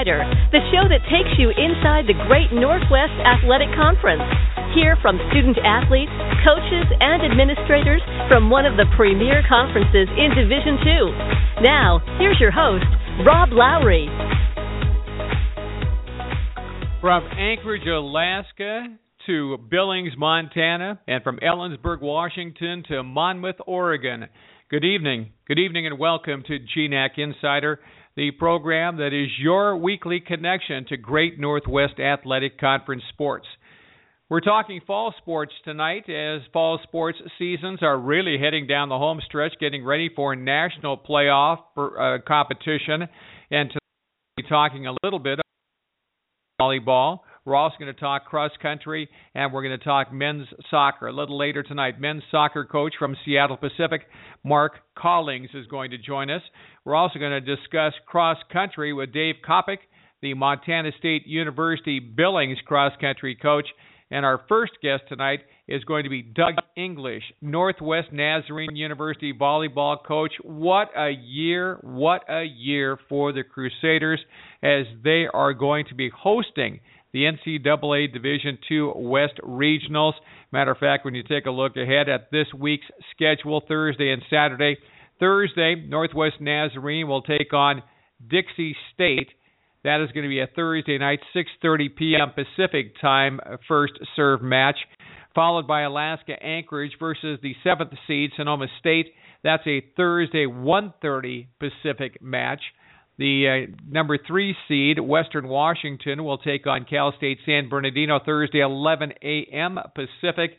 Insider, the show that takes you inside the Great Northwest Athletic Conference. Hear from student athletes, coaches, and administrators from one of the premier conferences in Division Two. Now, here's your host, Rob Lowery. From Anchorage, Alaska to Billings, Montana, and from Ellensburg, Washington to Monmouth, Oregon. Good evening. Good evening and welcome to GNAC Insider, the program that is your weekly connection to Great Northwest Athletic Conference sports. We're talking fall sports tonight as fall sports seasons are really heading down the home stretch, getting ready for national playoff uh, competition. And tonight we'll be talking a little bit volleyball. We're also going to talk cross country and we're going to talk men's soccer a little later tonight. Men's soccer coach from Seattle Pacific, Mark Collings, is going to join us. We're also going to discuss cross country with Dave Coppock, the Montana State University Billings cross country coach. And our first guest tonight is going to be Doug English, Northwest Nazarene University volleyball coach. What a year, what a year for the Crusaders as they are going to be hosting the NCAA Division II West Regionals. Matter of fact, when you take a look ahead at this week's schedule, Thursday and Saturday, Thursday, Northwest Nazarene will take on Dixie State. That is going to be a Thursday night, 6:30 p.m. Pacific time first serve match, followed by Alaska Anchorage versus the seventh seed Sonoma State. That's a Thursday 1:30 Pacific match. The uh, number three seed, Western Washington, will take on Cal State San Bernardino Thursday, 11 a.m. Pacific.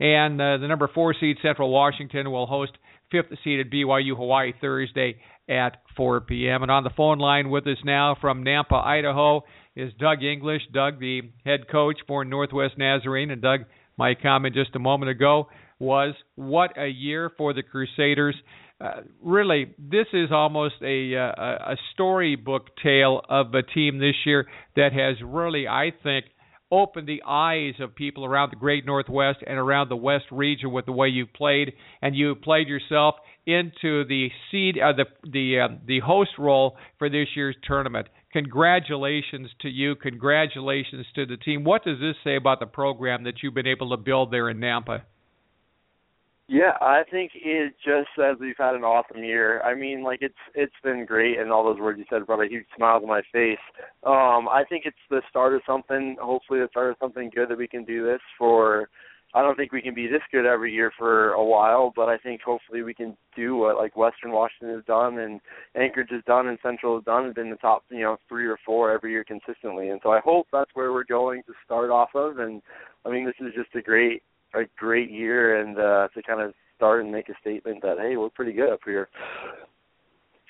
And uh, the number four seed, Central Washington, will host fifth seeded BYU Hawaii Thursday at 4 p.m. And on the phone line with us now from Nampa, Idaho, is Doug English. Doug, the head coach for Northwest Nazarene. And Doug, my comment just a moment ago was what a year for the Crusaders uh, really, this is almost a, uh, a storybook tale of a team this year that has really, I think, opened the eyes of people around the Great Northwest and around the West region with the way you've played, and you played yourself into the seed, uh, the the uh, the host role for this year's tournament. Congratulations to you. Congratulations to the team. What does this say about the program that you've been able to build there in Nampa? Yeah, I think it just says we've had an awesome year. I mean, like it's it's been great, and all those words you said brought a huge smile to my face. Um, I think it's the start of something. Hopefully, the start of something good that we can do this for. I don't think we can be this good every year for a while, but I think hopefully we can do what like Western Washington has done and Anchorage has done and Central has done and been the top, you know, three or four every year consistently. And so I hope that's where we're going to start off of. And I mean, this is just a great a great year and uh, to kind of start and make a statement that hey, we're pretty good up here.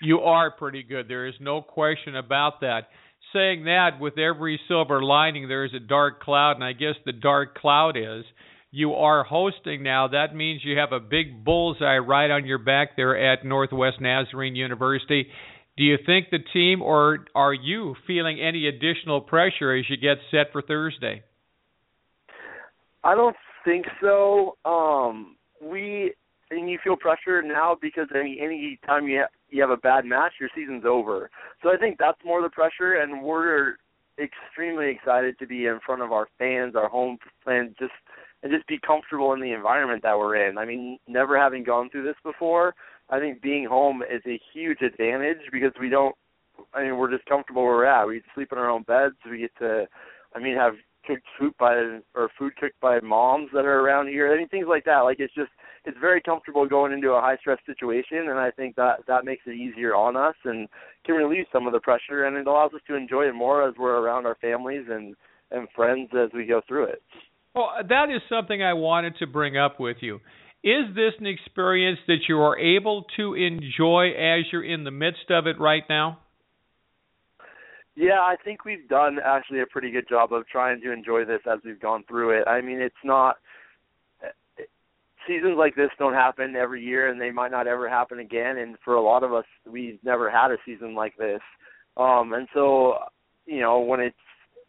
You are pretty good. There is no question about that. Saying that, with every silver lining, there is a dark cloud, and I guess the dark cloud is you are hosting now. That means you have a big bullseye right on your back there at Northwest Nazarene University. Do you think the team, or are you feeling any additional pressure as you get set for Thursday? I don't think so. Um, we and you feel pressure now because any any time you ha- you have a bad match, your season's over. So I think that's more the pressure, and we're extremely excited to be in front of our fans, our home fans, just and just be comfortable in the environment that we're in. I mean, never having gone through this before, I think being home is a huge advantage because we don't. I mean, we're just comfortable where we're at. We sleep in our own beds. We get to, I mean, have cooked food by or food cooked by moms that are around here. Mean things like that. Like it's just it's very comfortable going into a high stress situation and I think that that makes it easier on us and can relieve some of the pressure and it allows us to enjoy it more as we're around our families and and friends as we go through it. Well, that is something I wanted to bring up with you. Is this an experience that you are able to enjoy as you're in the midst of it right now? Yeah, I think we've done actually a pretty good job of trying to enjoy this as we've gone through it. I mean, it's not seasons like this don't happen every year and they might not ever happen again and for a lot of us we've never had a season like this. Um and so, you know, when it's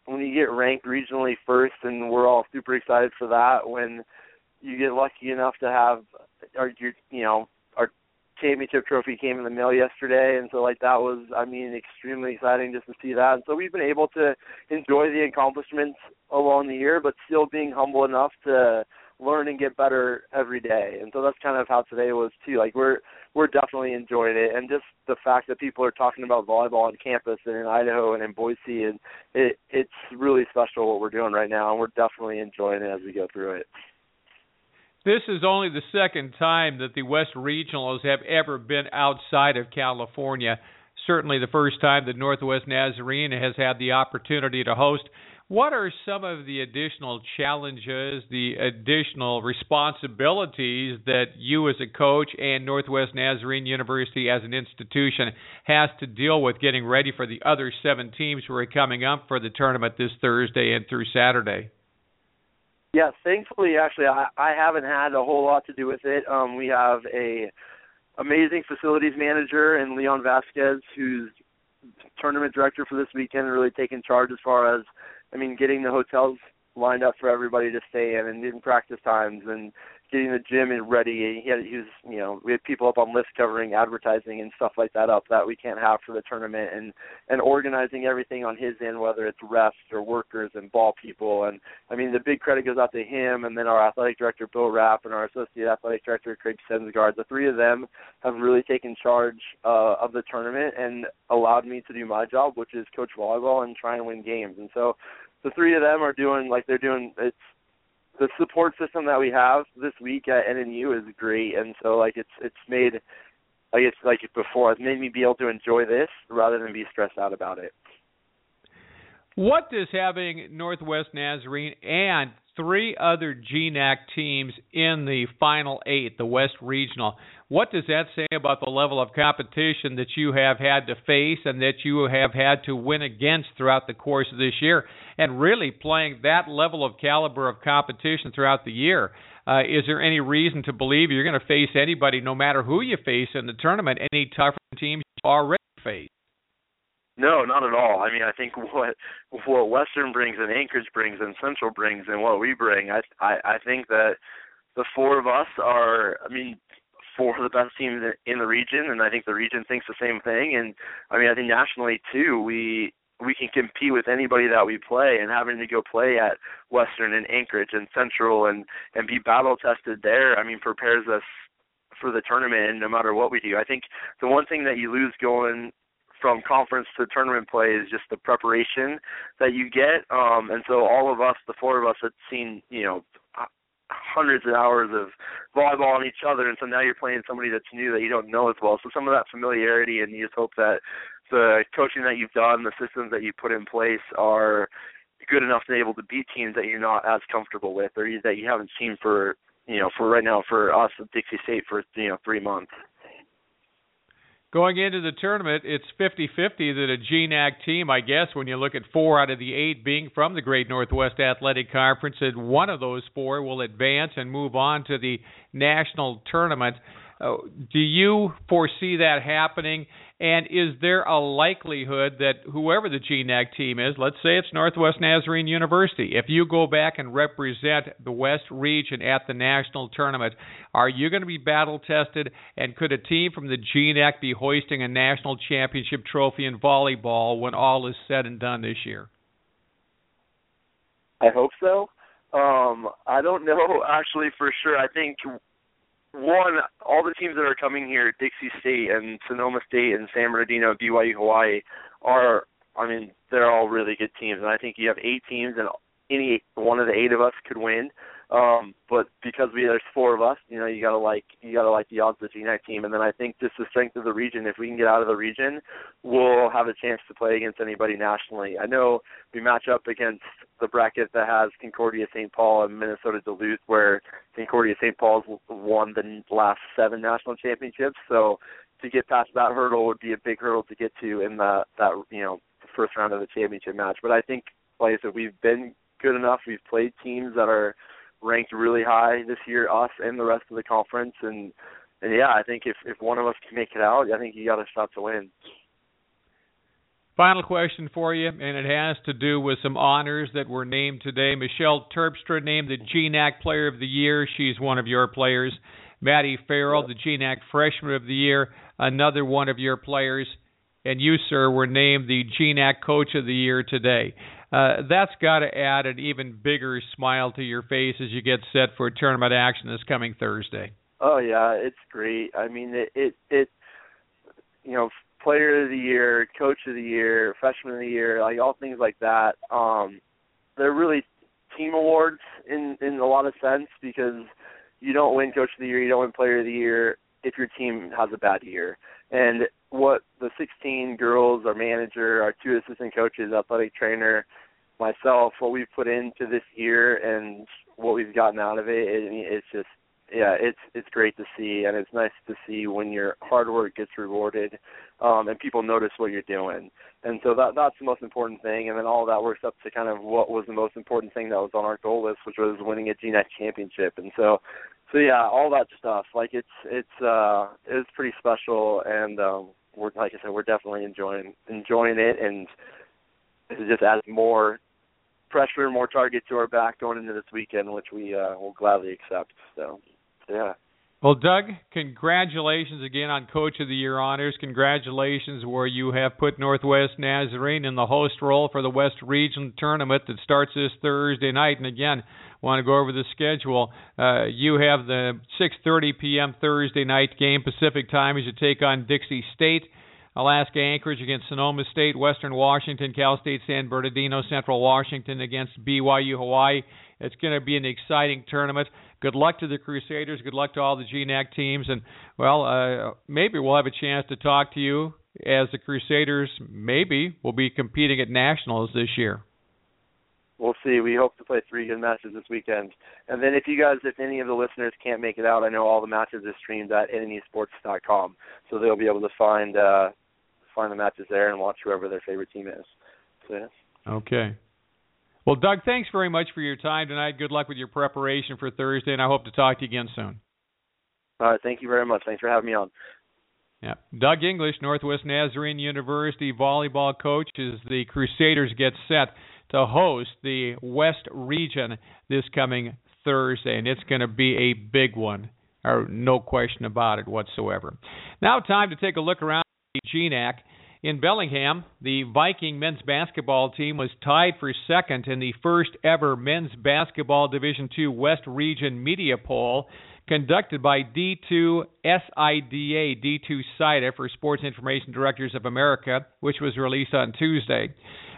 when you get ranked regionally first and we're all super excited for that when you get lucky enough to have our your you know championship trophy came in the mail yesterday, and so like that was, I mean, extremely exciting just to see that. And so we've been able to enjoy the accomplishments along the year, but still being humble enough to learn and get better every day. And so that's kind of how today was too. Like we're we're definitely enjoying it, and just the fact that people are talking about volleyball on campus and in Idaho and in Boise, and it it's really special what we're doing right now, and we're definitely enjoying it as we go through it. This is only the second time that the West Regionals have ever been outside of California. Certainly the first time that Northwest Nazarene has had the opportunity to host. What are some of the additional challenges, the additional responsibilities that you as a coach and Northwest Nazarene University as an institution has to deal with getting ready for the other seven teams who are coming up for the tournament this Thursday and through Saturday? Yeah, thankfully, actually, I, I haven't had a whole lot to do with it. Um, we have a amazing facilities manager in Leon Vasquez, who's tournament director for this weekend, and really taking charge as far as, I mean, getting the hotels lined up for everybody to stay in and in practice times and getting the gym in ready. He had he was you know we had people up on lists covering advertising and stuff like that up that we can't have for the tournament and and organizing everything on his end whether it's refs or workers and ball people and I mean the big credit goes out to him and then our athletic director Bill Rapp and our associate athletic director Craig Sensgaard. The three of them have really taken charge uh, of the tournament and allowed me to do my job, which is coach volleyball and try and win games. And so the three of them are doing like they're doing it's the support system that we have this week at NNU is great, and so like it's it's made like it's like before it's made me be able to enjoy this rather than be stressed out about it. What does having Northwest Nazarene and three other GNAC teams in the final eight, the West Regional, what does that say about the level of competition that you have had to face and that you have had to win against throughout the course of this year? And really playing that level of caliber of competition throughout the year. Uh, is there any reason to believe you're going to face anybody, no matter who you face in the tournament, any tougher teams you already face? No, not at all. I mean, I think what what Western brings and Anchorage brings and Central brings and what we bring, I I, I think that the four of us are. I mean, four of the best teams in the region, and I think the region thinks the same thing. And I mean, I think nationally too, we we can compete with anybody that we play, and having to go play at Western and Anchorage and Central and and be battle tested there, I mean, prepares us for the tournament. And no matter what we do, I think the one thing that you lose going from conference to tournament play is just the preparation that you get. Um, and so all of us, the four of us, had seen you know hundreds of hours of volleyball on each other, and so now you're playing somebody that's new that you don't know as well. So some of that familiarity, and you just hope that the coaching that you've done, the systems that you put in place, are good enough to be able to beat teams that you're not as comfortable with, or that you haven't seen for you know for right now for us at Dixie State for you know three months. Going into the tournament, it's 50 50 that a GNAC team, I guess, when you look at four out of the eight being from the Great Northwest Athletic Conference, that one of those four will advance and move on to the national tournament. Uh, do you foresee that happening? And is there a likelihood that whoever the GNAC team is, let's say it's Northwest Nazarene University, if you go back and represent the West region at the national tournament, are you going to be battle tested? And could a team from the GNAC be hoisting a national championship trophy in volleyball when all is said and done this year? I hope so. Um, I don't know actually for sure. I think one, all the teams that are coming here, Dixie State and Sonoma State and San Bernardino, BYU Hawaii, are I mean they're all really good teams, and I think you have eight teams, and any one of the eight of us could win. Um, but because we there's four of us, you know, you gotta like you gotta like the odds of the GNAC team, and then I think just the strength of the region. If we can get out of the region, we'll have a chance to play against anybody nationally. I know we match up against the bracket that has Concordia St. Paul and Minnesota Duluth, where Concordia St. Paul's won the last seven national championships. So to get past that hurdle would be a big hurdle to get to in that that you know first round of the championship match. But I think, like I said, we've been good enough. We've played teams that are ranked really high this year, us and the rest of the conference. And and yeah, I think if if one of us can make it out, I think you got a shot to win. Final question for you, and it has to do with some honors that were named today. Michelle Terpstra named the GNAC Player of the Year. She's one of your players. Maddie Farrell, the GNAC Freshman of the Year, another one of your players, and you, sir, were named the GNAC Coach of the Year today. Uh, that's got to add an even bigger smile to your face as you get set for tournament action this coming Thursday. Oh yeah, it's great. I mean, it it, it you know, player of the year, coach of the year, freshman of the year, like all things like that. Um, they're really team awards in in a lot of sense because you don't win coach of the year, you don't win player of the year if your team has a bad year. And what the 16 girls, our manager, our two assistant coaches, athletic trainer, myself, what we've put into this year and what we've gotten out of it, it it's just yeah, it's it's great to see, and it's nice to see when your hard work gets rewarded, um, and people notice what you're doing. And so that that's the most important thing. And then all that works up to kind of what was the most important thing that was on our goal list, which was winning a GNAC championship. And so, so yeah, all that stuff. Like it's it's uh it's pretty special, and um, we're like I said, we're definitely enjoying enjoying it, and it just adds more pressure, more target to our back going into this weekend, which we uh, will gladly accept. So. Yeah. Well, Doug, congratulations again on Coach of the Year honors. Congratulations where you have put Northwest Nazarene in the host role for the West Region tournament that starts this Thursday night. And again, want to go over the schedule. Uh, you have the 6:30 p.m. Thursday night game Pacific time as you take on Dixie State. Alaska Anchorage against Sonoma State, Western Washington, Cal State San Bernardino, Central Washington against BYU Hawaii. It's going to be an exciting tournament. Good luck to the Crusaders. Good luck to all the GNAC teams. And, well, uh, maybe we'll have a chance to talk to you as the Crusaders maybe will be competing at Nationals this year. We'll see. We hope to play three good matches this weekend. And then if you guys, if any of the listeners can't make it out, I know all the matches are streamed at NNUsports.com, so they'll be able to find uh, find the matches there and watch whoever their favorite team is. So, yeah. Okay. Well, Doug, thanks very much for your time tonight. Good luck with your preparation for Thursday, and I hope to talk to you again soon. All right. Thank you very much. Thanks for having me on. Yeah. Doug English, Northwest Nazarene University volleyball coach, as the Crusaders get set to host the West Region this coming Thursday, and it's going to be a big one, or no question about it whatsoever. Now, time to take a look around the GNAC. In Bellingham, the Viking men's basketball team was tied for second in the first ever men's basketball Division II West Region media poll conducted by D2 SIDA, D2 SIDA for Sports Information Directors of America, which was released on Tuesday.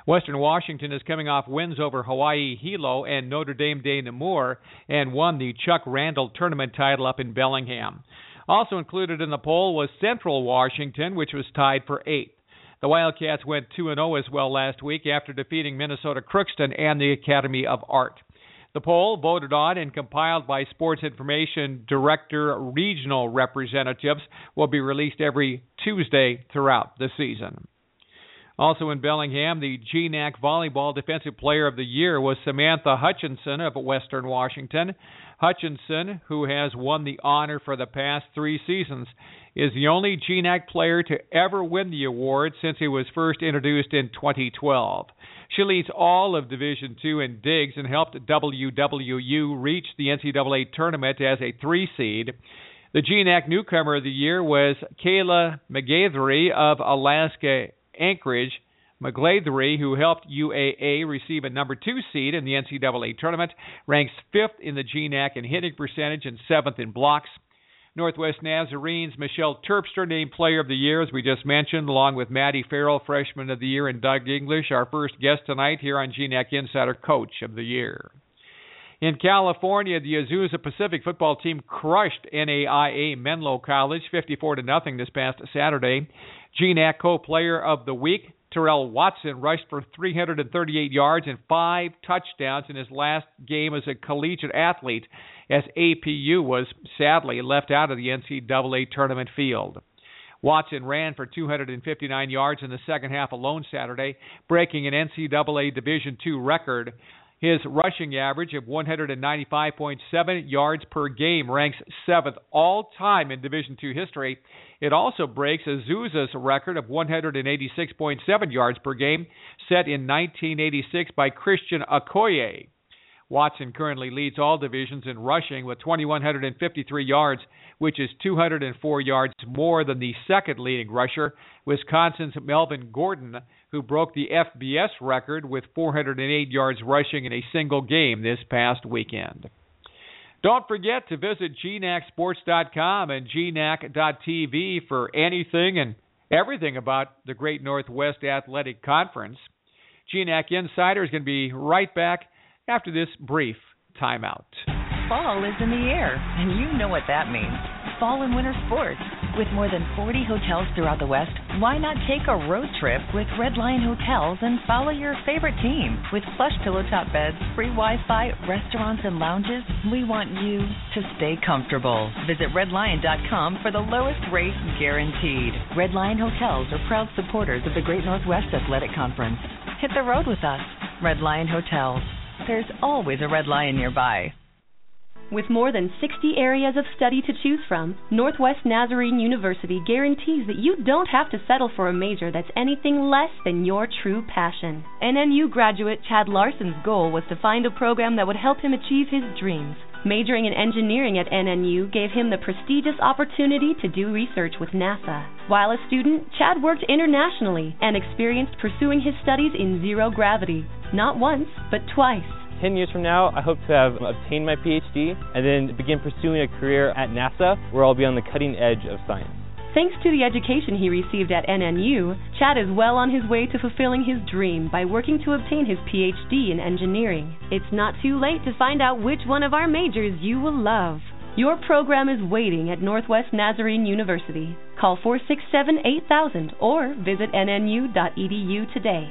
Western Washington is coming off wins over Hawaii Hilo and Notre Dame de Namur and won the Chuck Randall tournament title up in Bellingham. Also included in the poll was Central Washington, which was tied for eighth. The Wildcats went 2 0 as well last week after defeating Minnesota Crookston and the Academy of Art. The poll, voted on and compiled by Sports Information Director regional representatives, will be released every Tuesday throughout the season. Also in Bellingham, the GNAC Volleyball Defensive Player of the Year was Samantha Hutchinson of Western Washington. Hutchinson, who has won the honor for the past three seasons, is the only GNAC player to ever win the award since it was first introduced in 2012. She leads all of Division II in digs and helped WWU reach the NCAA tournament as a three seed. The GNAC Newcomer of the Year was Kayla McGathery of Alaska Anchorage. McGlathery, who helped UAA receive a number two seed in the NCAA tournament, ranks fifth in the GNAC in hitting percentage and seventh in blocks. Northwest Nazarenes Michelle Terpstra named Player of the Year, as we just mentioned, along with Maddie Farrell, Freshman of the Year, and Doug English, our first guest tonight here on GNAC Insider Coach of the Year. In California, the Azusa Pacific football team crushed NAIA Menlo College 54 to nothing this past Saturday. GNAC Co-Player of the Week Terrell Watson rushed for 338 yards and five touchdowns in his last game as a collegiate athlete, as APU was sadly left out of the NCAA tournament field. Watson ran for 259 yards in the second half alone Saturday, breaking an NCAA Division II record. His rushing average of 195.7 yards per game ranks seventh all time in Division II history. It also breaks Azusa's record of 186.7 yards per game set in 1986 by Christian Okoye. Watson currently leads all divisions in rushing with 2,153 yards, which is 204 yards more than the second leading rusher, Wisconsin's Melvin Gordon, who broke the FBS record with 408 yards rushing in a single game this past weekend. Don't forget to visit GNACSports.com and GNAC.TV for anything and everything about the Great Northwest Athletic Conference. GNAC Insider is going to be right back after this brief timeout. Fall is in the air, and you know what that means. Fall and winter sports. With more than 40 hotels throughout the West, why not take a road trip with Red Lion Hotels and follow your favorite team? With plush pillow top beds, free Wi Fi, restaurants, and lounges, we want you to stay comfortable. Visit redlion.com for the lowest rate guaranteed. Red Lion Hotels are proud supporters of the Great Northwest Athletic Conference. Hit the road with us. Red Lion Hotels. There's always a Red Lion nearby. With more than 60 areas of study to choose from, Northwest Nazarene University guarantees that you don't have to settle for a major that's anything less than your true passion. NNU graduate Chad Larson's goal was to find a program that would help him achieve his dreams. Majoring in engineering at NNU gave him the prestigious opportunity to do research with NASA. While a student, Chad worked internationally and experienced pursuing his studies in zero gravity, not once, but twice. 10 years from now, I hope to have obtained my PhD and then begin pursuing a career at NASA where I'll be on the cutting edge of science. Thanks to the education he received at NNU, Chad is well on his way to fulfilling his dream by working to obtain his PhD in engineering. It's not too late to find out which one of our majors you will love. Your program is waiting at Northwest Nazarene University. Call 467 8000 or visit nnu.edu today.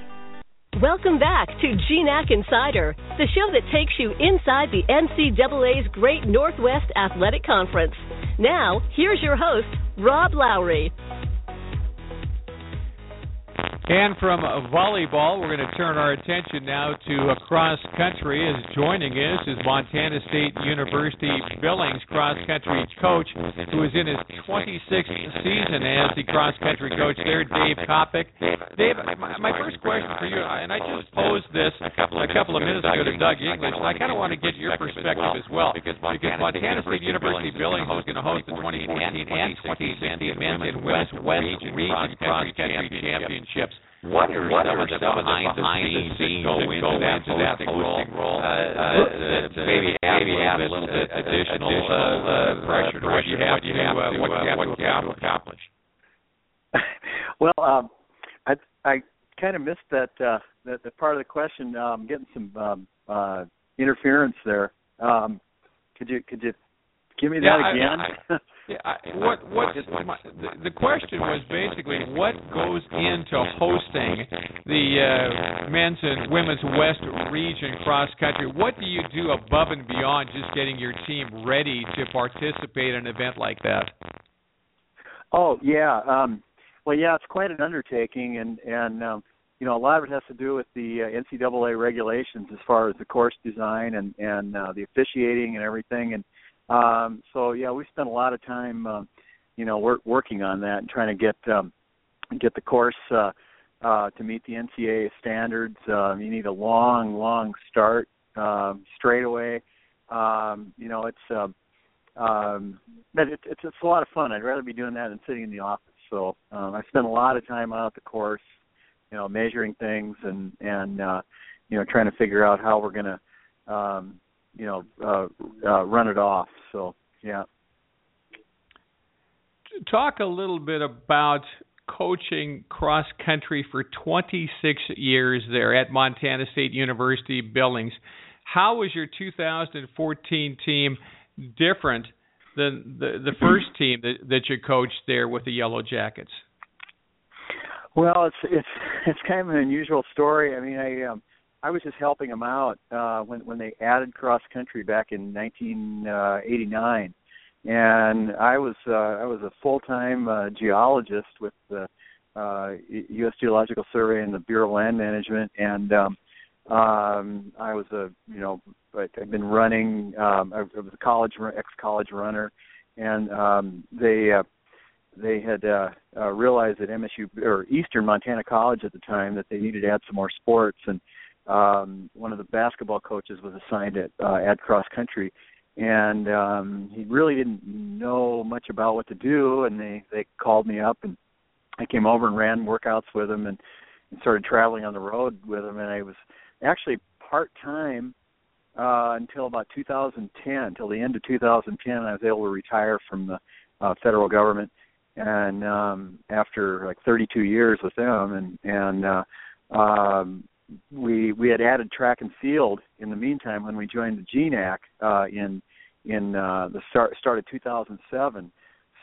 Welcome back to GNAC Insider, the show that takes you inside the NCAA's Great Northwest Athletic Conference. Now, here's your host, Rob Lowery. And from volleyball, we're going to turn our attention now to cross country. As joining us is Montana State University Billings cross country coach, who is in his 26th season as the cross country coach there, Dave Coppock. Dave, my, first question for you, and I just posed this a couple of minutes ago to Doug English, and I kind of want to get your perspective as well, because Montana State University Billings is going to host the 2014 and 2016 Men's and West West Region Cross Country Championships. What are what some, are some of the behind, behind the scenes that go into that, into that hosting role? Uh, uh, to maybe add maybe a little bit additional uh, uh, pressure to what you have to uh, what you have to accomplish. well, um, I I kind of missed that uh, that, that part of the question. Um, getting some um, uh, interference there. Um, could you could you give me that yeah, again? I, I, Yeah, I, what what my, the, the question was basically what goes into hosting the uh, men's and women's West region cross country. What do you do above and beyond just getting your team ready to participate in an event like that? Oh yeah, um, well yeah, it's quite an undertaking, and and um, you know a lot of it has to do with the uh, NCAA regulations as far as the course design and and uh, the officiating and everything, and um, so yeah, we spent a lot of time, uh, you know, work, working on that and trying to get um, get the course uh, uh, to meet the NCAA standards. Uh, you need a long, long start um, straight away. Um, you know, it's um, um, but it, it's it's a lot of fun. I'd rather be doing that than sitting in the office. So um, I spend a lot of time out at the course, you know, measuring things and and uh, you know trying to figure out how we're to um, you know uh, uh, run it off. So yeah. Talk a little bit about coaching cross country for 26 years there at Montana State University Billings. How was your 2014 team different than the the first team that, that you coached there with the Yellow Jackets? Well, it's it's it's kind of an unusual story. I mean, I um, I was just helping them out uh, when when they added cross country back in 1989, and I was uh, I was a full time uh, geologist with the uh, U.S. Geological Survey and the Bureau of Land Management, and um, um, I was a you know I've been running. Um, I was a college ex college runner, and um, they. Uh, they had uh, uh, realized at MSU or Eastern Montana College at the time that they needed to add some more sports, and um, one of the basketball coaches was assigned at uh, at cross country, and um, he really didn't know much about what to do. And they they called me up, and I came over and ran workouts with him, and, and started traveling on the road with him. And I was actually part time uh, until about 2010, until the end of 2010. I was able to retire from the uh, federal government, and um, after like 32 years with them, and and uh, um, we we had added track and field in the meantime when we joined the GNAC uh, in in uh, the start start of 2007.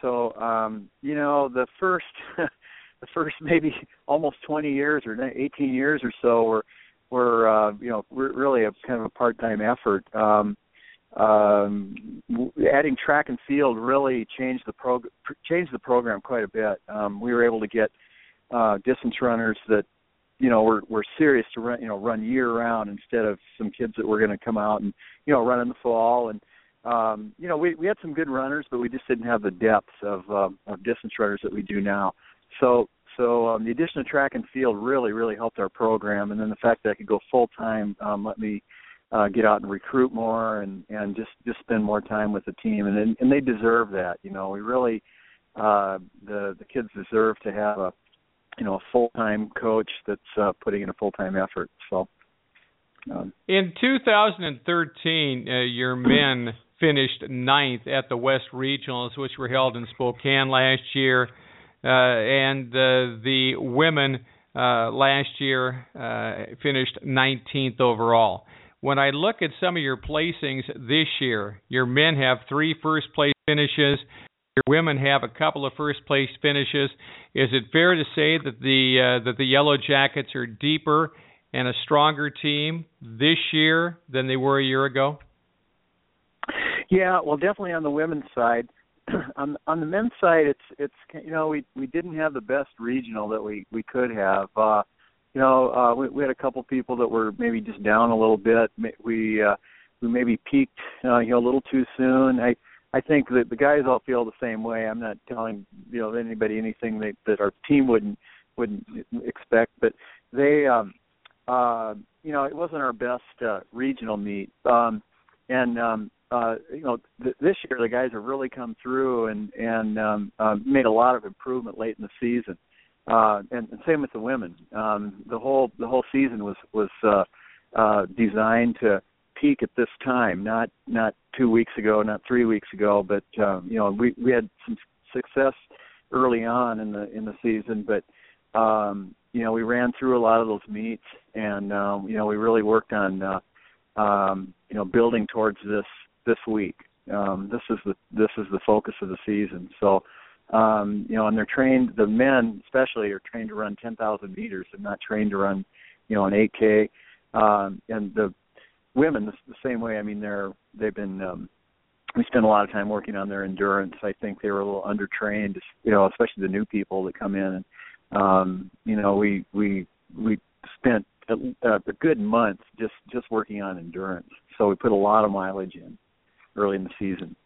So um, you know the first the first maybe almost 20 years or 18 years or so were were uh, you know really a kind of a part time effort. Um, um, adding track and field really changed the prog- changed the program quite a bit. Um, we were able to get uh, distance runners that you know were were serious to run you know run year round instead of some kids that were going to come out and you know run in the fall. And um you know we we had some good runners but we just didn't have the depth of um of distance runners that we do now. So so um the addition of track and field really really helped our program. And then the fact that I could go full time um let me uh get out and recruit more and and just just spend more time with the team. And and they deserve that you know. We really uh the the kids deserve to have a you know a full time coach that's uh, putting in a full time effort. So. Um, in 2013, uh, your men finished ninth at the West Regionals, which were held in Spokane last year, uh, and uh, the women uh, last year uh, finished 19th overall. When I look at some of your placings this year, your men have three first place finishes, women have a couple of first place finishes. Is it fair to say that the uh, that the Yellow Jackets are deeper and a stronger team this year than they were a year ago? Yeah, well, definitely on the women's side. on on the men's side, it's it's you know we we didn't have the best regional that we we could have. Uh, you know, uh, we, we had a couple people that were maybe just down a little bit. We uh, we maybe peaked uh, you know a little too soon. I I think that the guys all feel the same way. I'm not telling you know anybody anything that that our team wouldn't wouldn't expect, but they um uh you know it wasn't our best uh regional meet. Um and um uh you know th- this year the guys have really come through and and um uh, made a lot of improvement late in the season. Uh and, and same with the women. Um the whole the whole season was was uh uh designed to peak at this time, not not two weeks ago, not three weeks ago, but um, you know we we had some success early on in the in the season, but um, you know we ran through a lot of those meets, and um, you know we really worked on uh, um, you know building towards this this week. Um, this is the this is the focus of the season. So um, you know, and they're trained. The men especially are trained to run 10,000 meters. They're not trained to run, you know, an 8K. Um, and the women the, the same way. I mean, they're they've been um, we spend a lot of time working on their endurance. I think they were a little undertrained, you know, especially the new people that come in. And um, you know, we we we spent a, a good month just just working on endurance. So we put a lot of mileage in early in the season.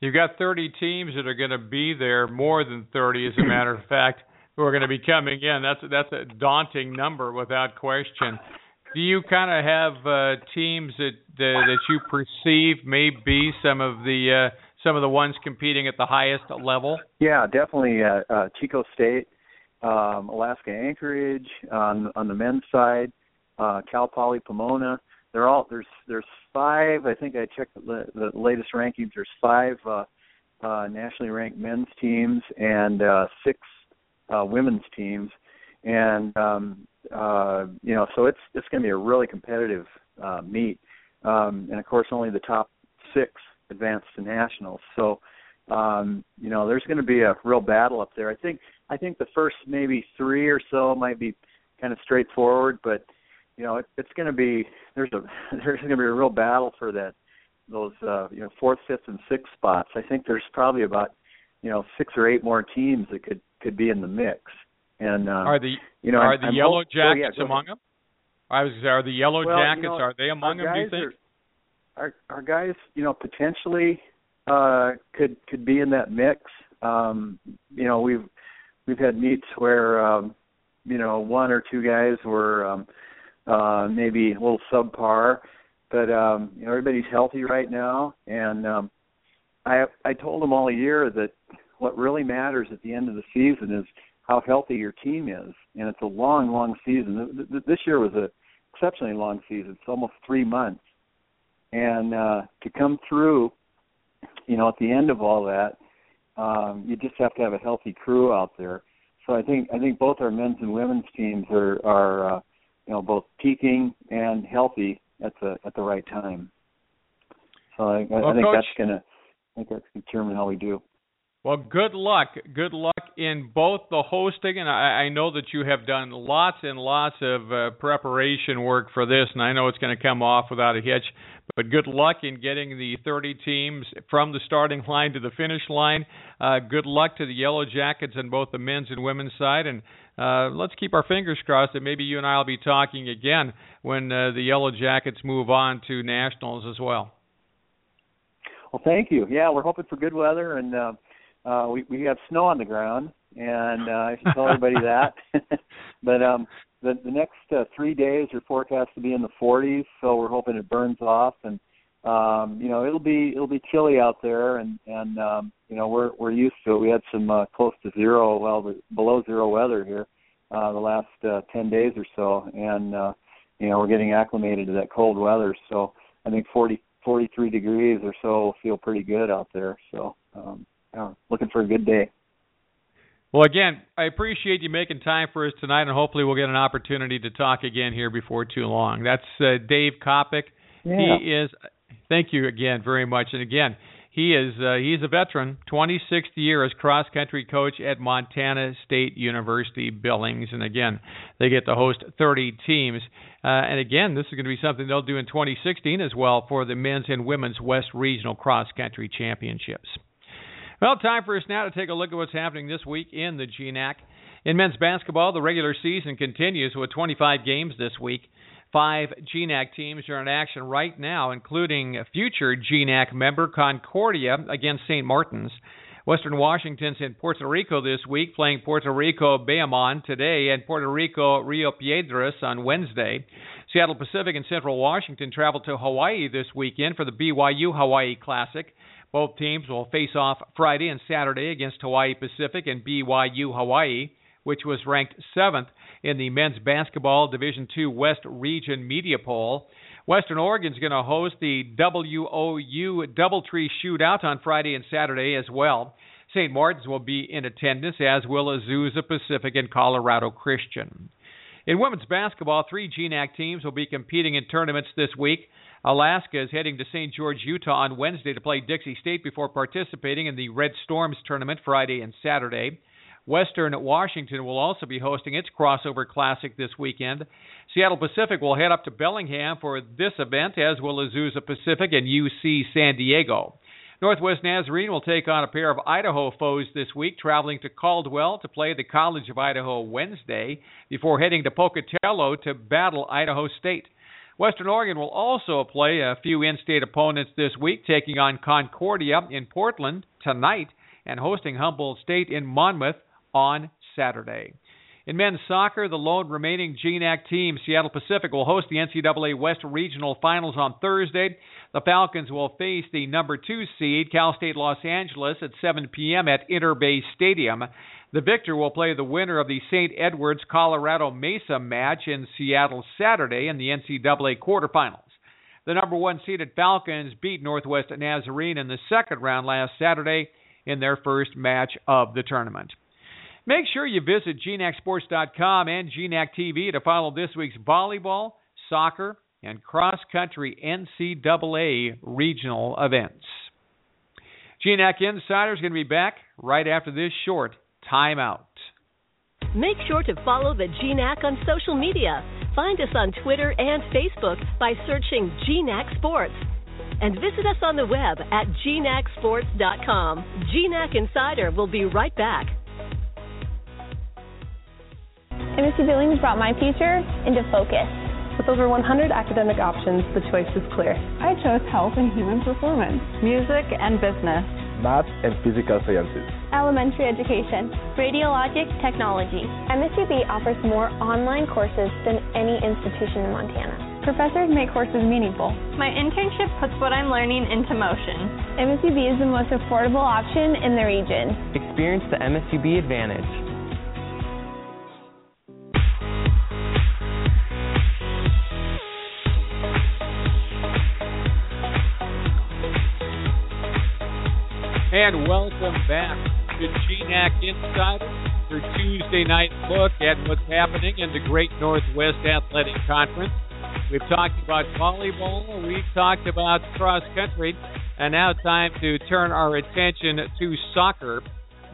You've got 30 teams that are going to be there, more than 30, as a matter of fact, who are going to be coming in. That's that's a daunting number without question do you kind of have uh, teams that uh, that you perceive may be some of the uh, some of the ones competing at the highest level? Yeah, definitely. Uh, uh, Chico State, um, Alaska Anchorage on on the men's side, uh, Cal Poly Pomona. They're all there's there's five. I think I checked the, the latest rankings. There's five uh, uh, nationally ranked men's teams and uh, six uh, women's teams, and um, uh, you know, so it's it's going to be a really competitive uh, meet, um, and of course, only the top six advance to nationals. So, um, you know, there's going to be a real battle up there. I think I think the first maybe three or so might be kind of straightforward, but you know, it, it's going to be there's a there's going to be a real battle for that those uh, you know fourth, fifth, and sixth spots. I think there's probably about you know six or eight more teams that could could be in the mix. And uh, are the you know are the I'm yellow hope, jackets oh, yeah, among them? I was are the yellow well, jackets you know, are they among them? Do you think? Are, our our guys, you know, potentially uh, could could be in that mix. Um, you know, we've we've had meets where um, you know one or two guys were um, uh, maybe a little subpar, but um, you know, everybody's healthy right now, and um, I I told them all year that what really matters at the end of the season is how healthy your team is, and it's a long, long season. This year was a exceptionally long season. It's almost three months, and uh, to come through, you know, at the end of all that, um, you just have to have a healthy crew out there. So I think I think both our men's and women's teams are are uh, you know both peaking and healthy at the at the right time. So I, well, I think Coach, that's gonna I think that's determine how we do. Well, good luck. Good luck in both the hosting, and I, I know that you have done lots and lots of uh, preparation work for this, and I know it's going to come off without a hitch. But good luck in getting the 30 teams from the starting line to the finish line. Uh, good luck to the Yellow Jackets on both the men's and women's side, and uh, let's keep our fingers crossed that maybe you and I will be talking again when uh, the Yellow Jackets move on to nationals as well. Well, thank you. Yeah, we're hoping for good weather, and uh, we we have snow on the ground, and uh, I should tell everybody that. but um, the the next uh, three days are forecast to be in the 40s, so we're hoping it burns off, and um, you know it'll be it'll be chilly out there, and and um, you know we're we're used to it. We had some uh, close to zero, well below zero weather here uh, the last uh, 10 days or so, and uh, you know we're getting acclimated to that cold weather. So I think 40 43 degrees or so will feel pretty good out there. So um, looking for a good day. Well, again, I appreciate you making time for us tonight, and hopefully we'll get an opportunity to talk again here before too long. That's uh, Dave Coppock. Yeah. He is. Thank you again very much, and again, he is uh, he's a veteran, 26th year as cross country coach at Montana State University Billings, and again, they get to host 30 teams. Uh, and again, this is going to be something they'll do in 2016 as well for the men's and women's West Regional Cross Country Championships. Well, time for us now to take a look at what's happening this week in the GNAC. In men's basketball, the regular season continues with 25 games this week. Five GNAC teams are in action right now, including future GNAC member Concordia against St. Martin's. Western Washington's in Puerto Rico this week, playing Puerto Rico Bayamon today and Puerto Rico Rio Piedras on Wednesday. Seattle Pacific and Central Washington travel to Hawaii this weekend for the BYU Hawaii Classic. Both teams will face off Friday and Saturday against Hawaii Pacific and BYU Hawaii, which was ranked seventh in the men's basketball Division II West Region Media Poll. Western Oregon is going to host the WOU Doubletree Shootout on Friday and Saturday as well. St. Martin's will be in attendance, as will Azusa Pacific and Colorado Christian. In women's basketball, three GNAC teams will be competing in tournaments this week. Alaska is heading to St. George, Utah on Wednesday to play Dixie State before participating in the Red Storms tournament Friday and Saturday. Western Washington will also be hosting its crossover classic this weekend. Seattle Pacific will head up to Bellingham for this event, as will Azusa Pacific and UC San Diego. Northwest Nazarene will take on a pair of Idaho foes this week, traveling to Caldwell to play the College of Idaho Wednesday before heading to Pocatello to battle Idaho State. Western Oregon will also play a few in state opponents this week, taking on Concordia in Portland tonight and hosting Humboldt State in Monmouth on Saturday. In men's soccer, the lone remaining GNAC team, Seattle Pacific, will host the NCAA West Regional Finals on Thursday. The Falcons will face the number two seed, Cal State Los Angeles, at 7 p.m. at Interbay Stadium. The victor will play the winner of the St. Edwards Colorado Mesa match in Seattle Saturday in the NCAA quarterfinals. The number one seeded Falcons beat Northwest Nazarene in the second round last Saturday in their first match of the tournament. Make sure you visit GNACSports.com and GNAC TV to follow this week's volleyball, soccer, and cross country NCAA regional events. GNAC Insider is going to be back right after this short timeout. Make sure to follow the GNAC on social media. Find us on Twitter and Facebook by searching GNAC Sports. And visit us on the web at gnacsports.com. GNAC Insider will be right back. MSU Billings brought my future into focus. With over 100 academic options, the choice is clear. I chose health and human performance, music and business math and physical sciences. Elementary education. Radiologic technology. MSUB offers more online courses than any institution in Montana. Professors make courses meaningful. My internship puts what I'm learning into motion. MSUB is the most affordable option in the region. Experience the MSUB advantage. And welcome back to GNAC Insider, your Tuesday night look at what's happening in the Great Northwest Athletic Conference. We've talked about volleyball, we've talked about cross country, and now time to turn our attention to soccer.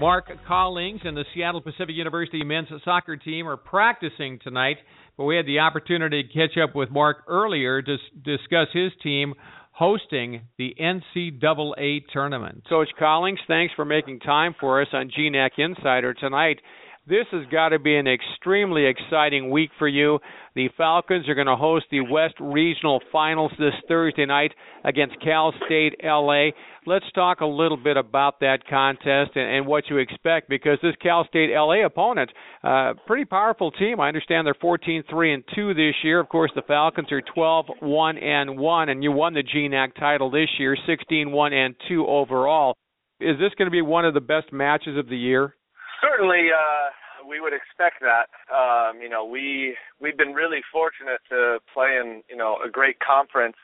Mark Collings and the Seattle Pacific University men's soccer team are practicing tonight, but we had the opportunity to catch up with Mark earlier to discuss his team hosting the NCAA tournament. Coach Collings, thanks for making time for us on GNAC Insider tonight. This has got to be an extremely exciting week for you. The Falcons are going to host the West Regional Finals this Thursday night against Cal State LA. Let's talk a little bit about that contest and, and what you expect because this Cal State LA opponent, uh, pretty powerful team. I understand they're 14 3 and 2 this year. Of course, the Falcons are 12 1 and 1, and you won the GNAC title this year, 16 1 and 2 overall. Is this going to be one of the best matches of the year? Certainly, uh, we would expect that. Um, you know, we we've been really fortunate to play in you know a great conference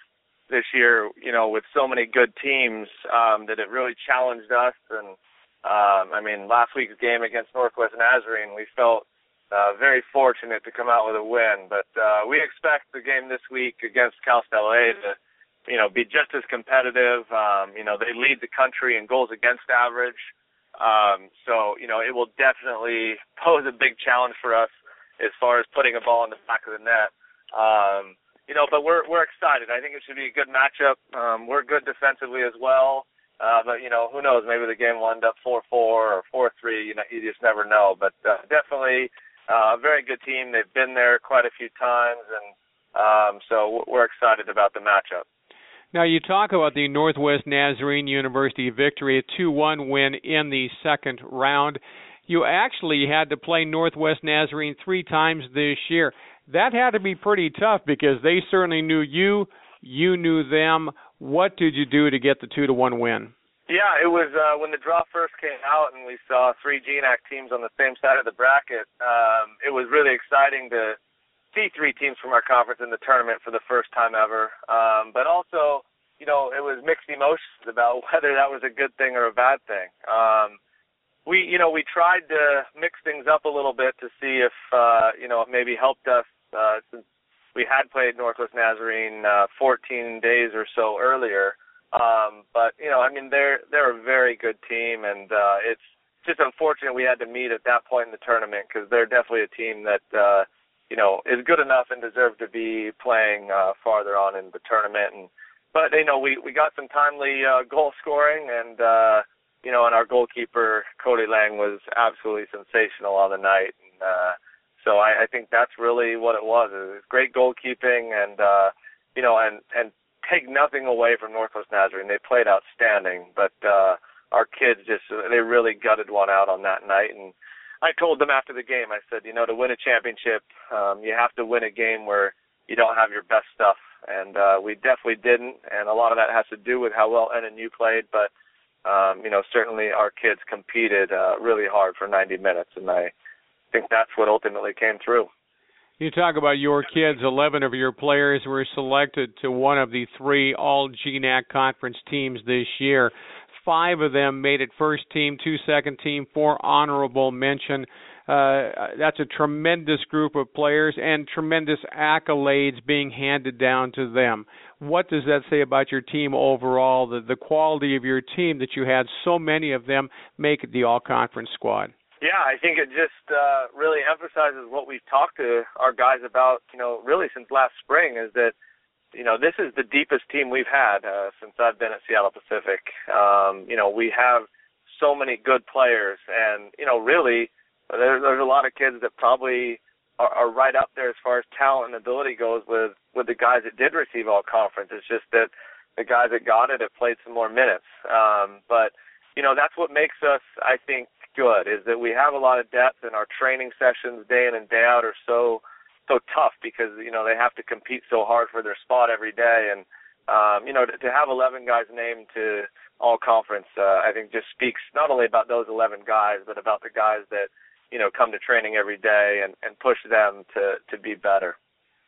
this year. You know, with so many good teams um, that it really challenged us. And um, I mean, last week's game against Northwest Nazarene, we felt uh, very fortunate to come out with a win. But uh, we expect the game this week against Cal State LA to you know be just as competitive. Um, you know, they lead the country in goals against average. Um, so, you know, it will definitely pose a big challenge for us as far as putting a ball in the back of the net. Um, you know, but we're we're excited. I think it should be a good matchup. Um, we're good defensively as well. Uh, but you know, who knows? Maybe the game will end up four four or four three. You know, you just never know. But uh, definitely uh, a very good team. They've been there quite a few times, and um, so we're excited about the matchup. Now, you talk about the Northwest Nazarene University victory, a 2 1 win in the second round. You actually had to play Northwest Nazarene three times this year. That had to be pretty tough because they certainly knew you, you knew them. What did you do to get the 2 to 1 win? Yeah, it was uh, when the draw first came out and we saw three GNAC teams on the same side of the bracket. Um, it was really exciting to see three teams from our conference in the tournament for the first time ever. Um, but also, you know, it was mixed emotions about whether that was a good thing or a bad thing. Um, we, you know, we tried to mix things up a little bit to see if, uh, you know, it maybe helped us uh, since we had played Northwest Nazarene uh, 14 days or so earlier. Um, but you know, I mean, they're they're a very good team, and uh, it's just unfortunate we had to meet at that point in the tournament because they're definitely a team that uh, you know is good enough and deserve to be playing uh, farther on in the tournament. And but you know, we we got some timely uh, goal scoring, and uh, you know, and our goalkeeper Cody Lang was absolutely sensational on the night. And, uh, so I, I think that's really what it was. It was great goalkeeping, and uh, you know, and and take nothing away from Northwest Nazarene. They played outstanding, but uh, our kids just they really gutted one out on that night. And I told them after the game, I said, you know, to win a championship, um, you have to win a game where you don't have your best stuff, and uh, we definitely didn't. And a lot of that has to do with how well NNU played, but um, you know, certainly our kids competed uh, really hard for 90 minutes, and I think that's what ultimately came through. You talk about your kids. Eleven of your players were selected to one of the three All GNAC conference teams this year. Five of them made it first team, two second team, four honorable mention. Uh, that's a tremendous group of players and tremendous accolades being handed down to them. What does that say about your team overall? The the quality of your team that you had so many of them make the all conference squad. Yeah, I think it just uh, really emphasizes what we've talked to our guys about, you know, really since last spring is that, you know, this is the deepest team we've had uh, since I've been at Seattle Pacific. Um, you know, we have so many good players, and you know, really, there, there's a lot of kids that probably are, are right up there as far as talent and ability goes with with the guys that did receive all conference. It's just that the guys that got it have played some more minutes. Um, but you know that's what makes us, I think, good is that we have a lot of depth and our training sessions day in and day out are so so tough because you know they have to compete so hard for their spot every day and um you know to, to have 11 guys named to all conference uh, I think just speaks not only about those 11 guys but about the guys that you know come to training every day and and push them to to be better.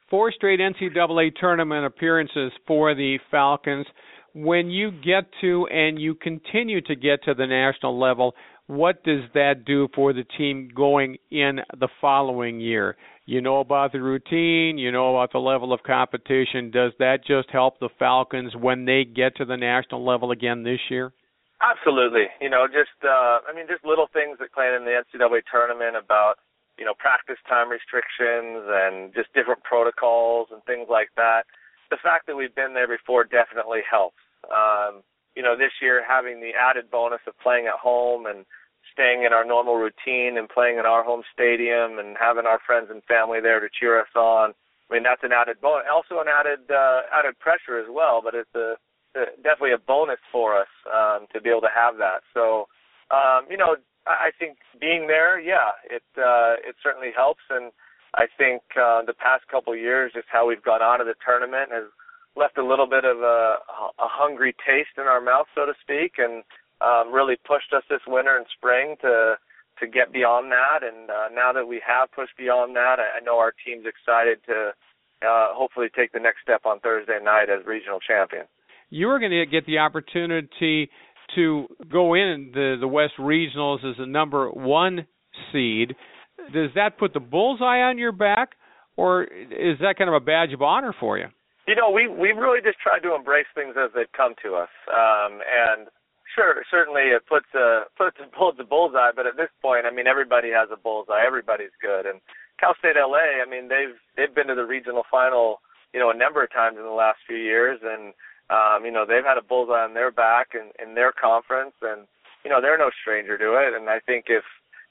Four straight NCAA tournament appearances for the Falcons. When you get to and you continue to get to the national level, what does that do for the team going in the following year? You know about the routine, you know about the level of competition. Does that just help the Falcons when they get to the national level again this year? Absolutely. You know, just uh I mean just little things that play in the NCAA tournament about, you know, practice time restrictions and just different protocols and things like that. The fact that we've been there before definitely helps. Um, you know, this year having the added bonus of playing at home and staying in our normal routine and playing in our home stadium and having our friends and family there to cheer us on. I mean, that's an added bonus. Also, an added uh, added pressure as well, but it's a, a definitely a bonus for us um, to be able to have that. So, um, you know, I, I think being there, yeah, it uh, it certainly helps, and I think uh, the past couple of years, just how we've gone out of the tournament has left a little bit of a, a hungry taste in our mouth, so to speak, and um, really pushed us this winter and spring to to get beyond that. And uh, now that we have pushed beyond that, I, I know our team's excited to uh, hopefully take the next step on Thursday night as regional champion. You are going to get the opportunity to go in the the West Regionals as a number one seed. Does that put the bullseye on your back, or is that kind of a badge of honor for you? You know, we we really just tried to embrace things as they come to us, um, and Sure, certainly it puts a puts pulls a bullseye, but at this point, I mean, everybody has a bullseye. Everybody's good, and Cal State LA. I mean, they've they've been to the regional final, you know, a number of times in the last few years, and um, you know, they've had a bullseye on their back in, in their conference, and you know, they're no stranger to it. And I think if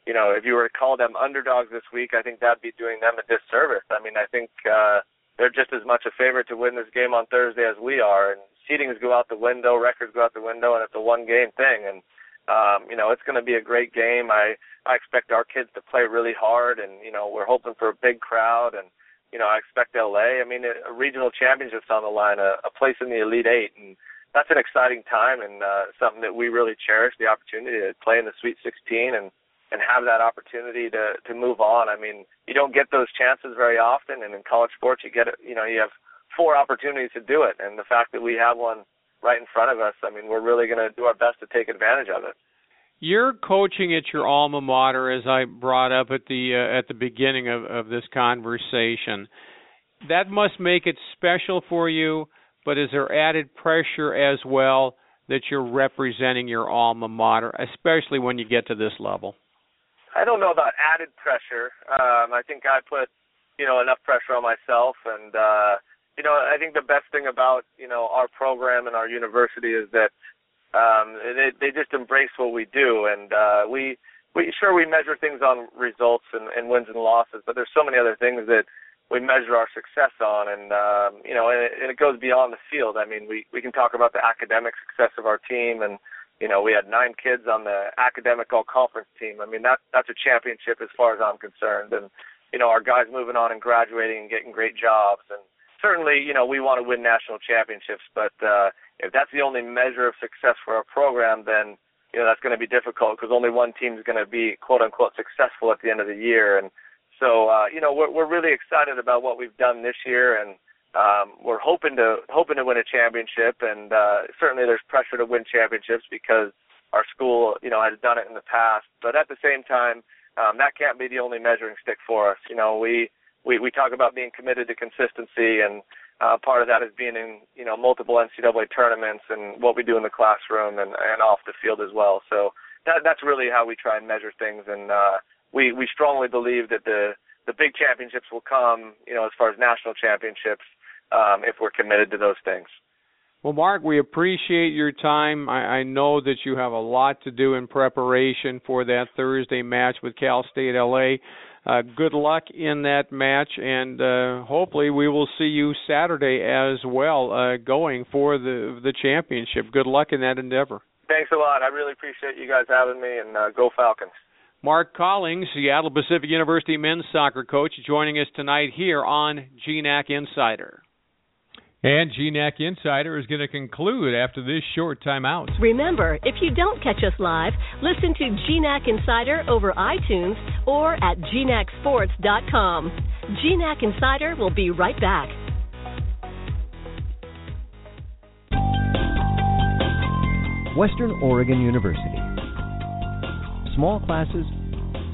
you know, if you were to call them underdogs this week, I think that'd be doing them a disservice. I mean, I think uh, they're just as much a favorite to win this game on Thursday as we are, and seedings go out the window, records go out the window, and it's a one game thing. And um, you know, it's going to be a great game. I I expect our kids to play really hard, and you know, we're hoping for a big crowd. And you know, I expect LA. I mean, a, a regional championship's on the line, a, a place in the Elite Eight, and that's an exciting time and uh, something that we really cherish the opportunity to play in the Sweet 16 and and have that opportunity to to move on. I mean, you don't get those chances very often, and in college sports, you get it. You know, you have four opportunities to do it, and the fact that we have one right in front of us, I mean, we're really going to do our best to take advantage of it. You're coaching at your alma mater, as I brought up at the uh, at the beginning of, of this conversation. That must make it special for you, but is there added pressure as well that you're representing your alma mater, especially when you get to this level? I don't know about added pressure. Um, I think I put, you know, enough pressure on myself, and uh, you know, I think the best thing about you know our program and our university is that um, they they just embrace what we do, and uh, we we sure we measure things on results and, and wins and losses, but there's so many other things that we measure our success on, and um, you know, and it, and it goes beyond the field. I mean, we we can talk about the academic success of our team, and you know, we had nine kids on the academic all conference team. I mean, that that's a championship as far as I'm concerned, and you know, our guys moving on and graduating and getting great jobs, and certainly, you know, we want to win national championships, but uh, if that's the only measure of success for our program, then you know that's going to be difficult because only one team is going to be quote unquote successful at the end of the year. And so, uh, you know, we're we're really excited about what we've done this year, and um, we're hoping to hoping to win a championship. And uh, certainly, there's pressure to win championships because our school, you know, has done it in the past. But at the same time, um, that can't be the only measuring stick for us. You know, we we we talk about being committed to consistency and uh, part of that is being in you know multiple NCAA tournaments and what we do in the classroom and, and off the field as well. So that that's really how we try and measure things, and uh, we we strongly believe that the the big championships will come, you know, as far as national championships, um, if we're committed to those things. Well, Mark, we appreciate your time. I, I know that you have a lot to do in preparation for that Thursday match with Cal State LA. Uh, good luck in that match, and uh, hopefully we will see you Saturday as well, uh, going for the the championship. Good luck in that endeavor. Thanks a lot. I really appreciate you guys having me, and uh, go Falcons. Mark Collings, Seattle Pacific University men's soccer coach, joining us tonight here on GNAC Insider. And GNAC Insider is going to conclude after this short timeout. Remember, if you don't catch us live, listen to GNAC Insider over iTunes or at gnacsports.com. GNAC Insider will be right back. Western Oregon University. Small classes,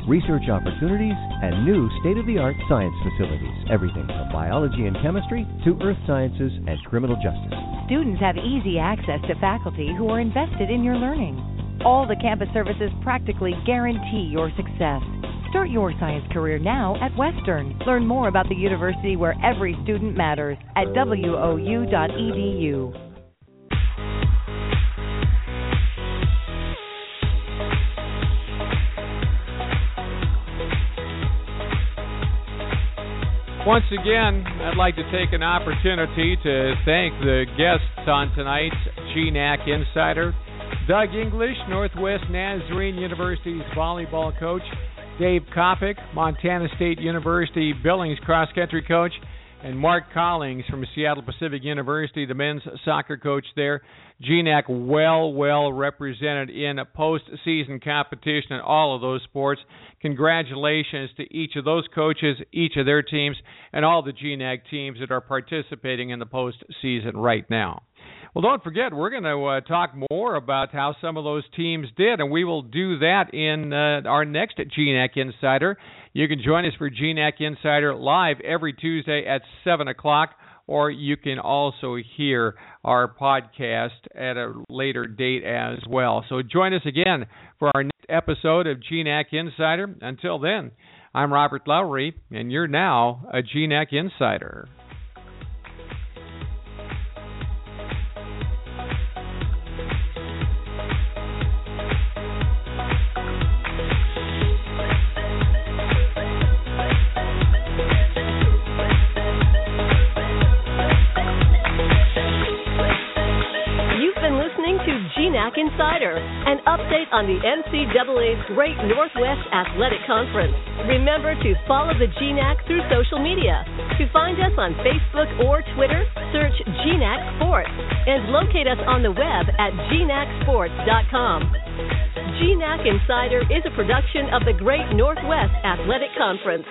research opportunities, and new state of the art science facilities. Everything from biology and chemistry to earth sciences and criminal justice. Students have easy access to faculty who are invested in your learning. All the campus services practically guarantee your success. Start your science career now at Western. Learn more about the university where every student matters at wou.edu. Once again, I'd like to take an opportunity to thank the guests on tonight's GNAC Insider. Doug English, Northwest Nazarene University's volleyball coach. Dave Coppock, Montana State University Billings cross country coach. And Mark Collings from Seattle Pacific University, the men's soccer coach there. GNAC well, well represented in postseason competition in all of those sports. Congratulations to each of those coaches, each of their teams, and all the GNAC teams that are participating in the postseason right now. Well, don't forget, we're going to uh, talk more about how some of those teams did, and we will do that in uh, our next GNAC Insider. You can join us for GNAC Insider live every Tuesday at 7 o'clock or you can also hear our podcast at a later date as well. So join us again for our next episode of GNAC Insider. Until then, I'm Robert Lowery, and you're now a GNAC Insider. On the NCAA's Great Northwest Athletic Conference. Remember to follow the GNAC through social media. To find us on Facebook or Twitter, search GNAC Sports and locate us on the web at gnacsports.com. GNAC Insider is a production of the Great Northwest Athletic Conference.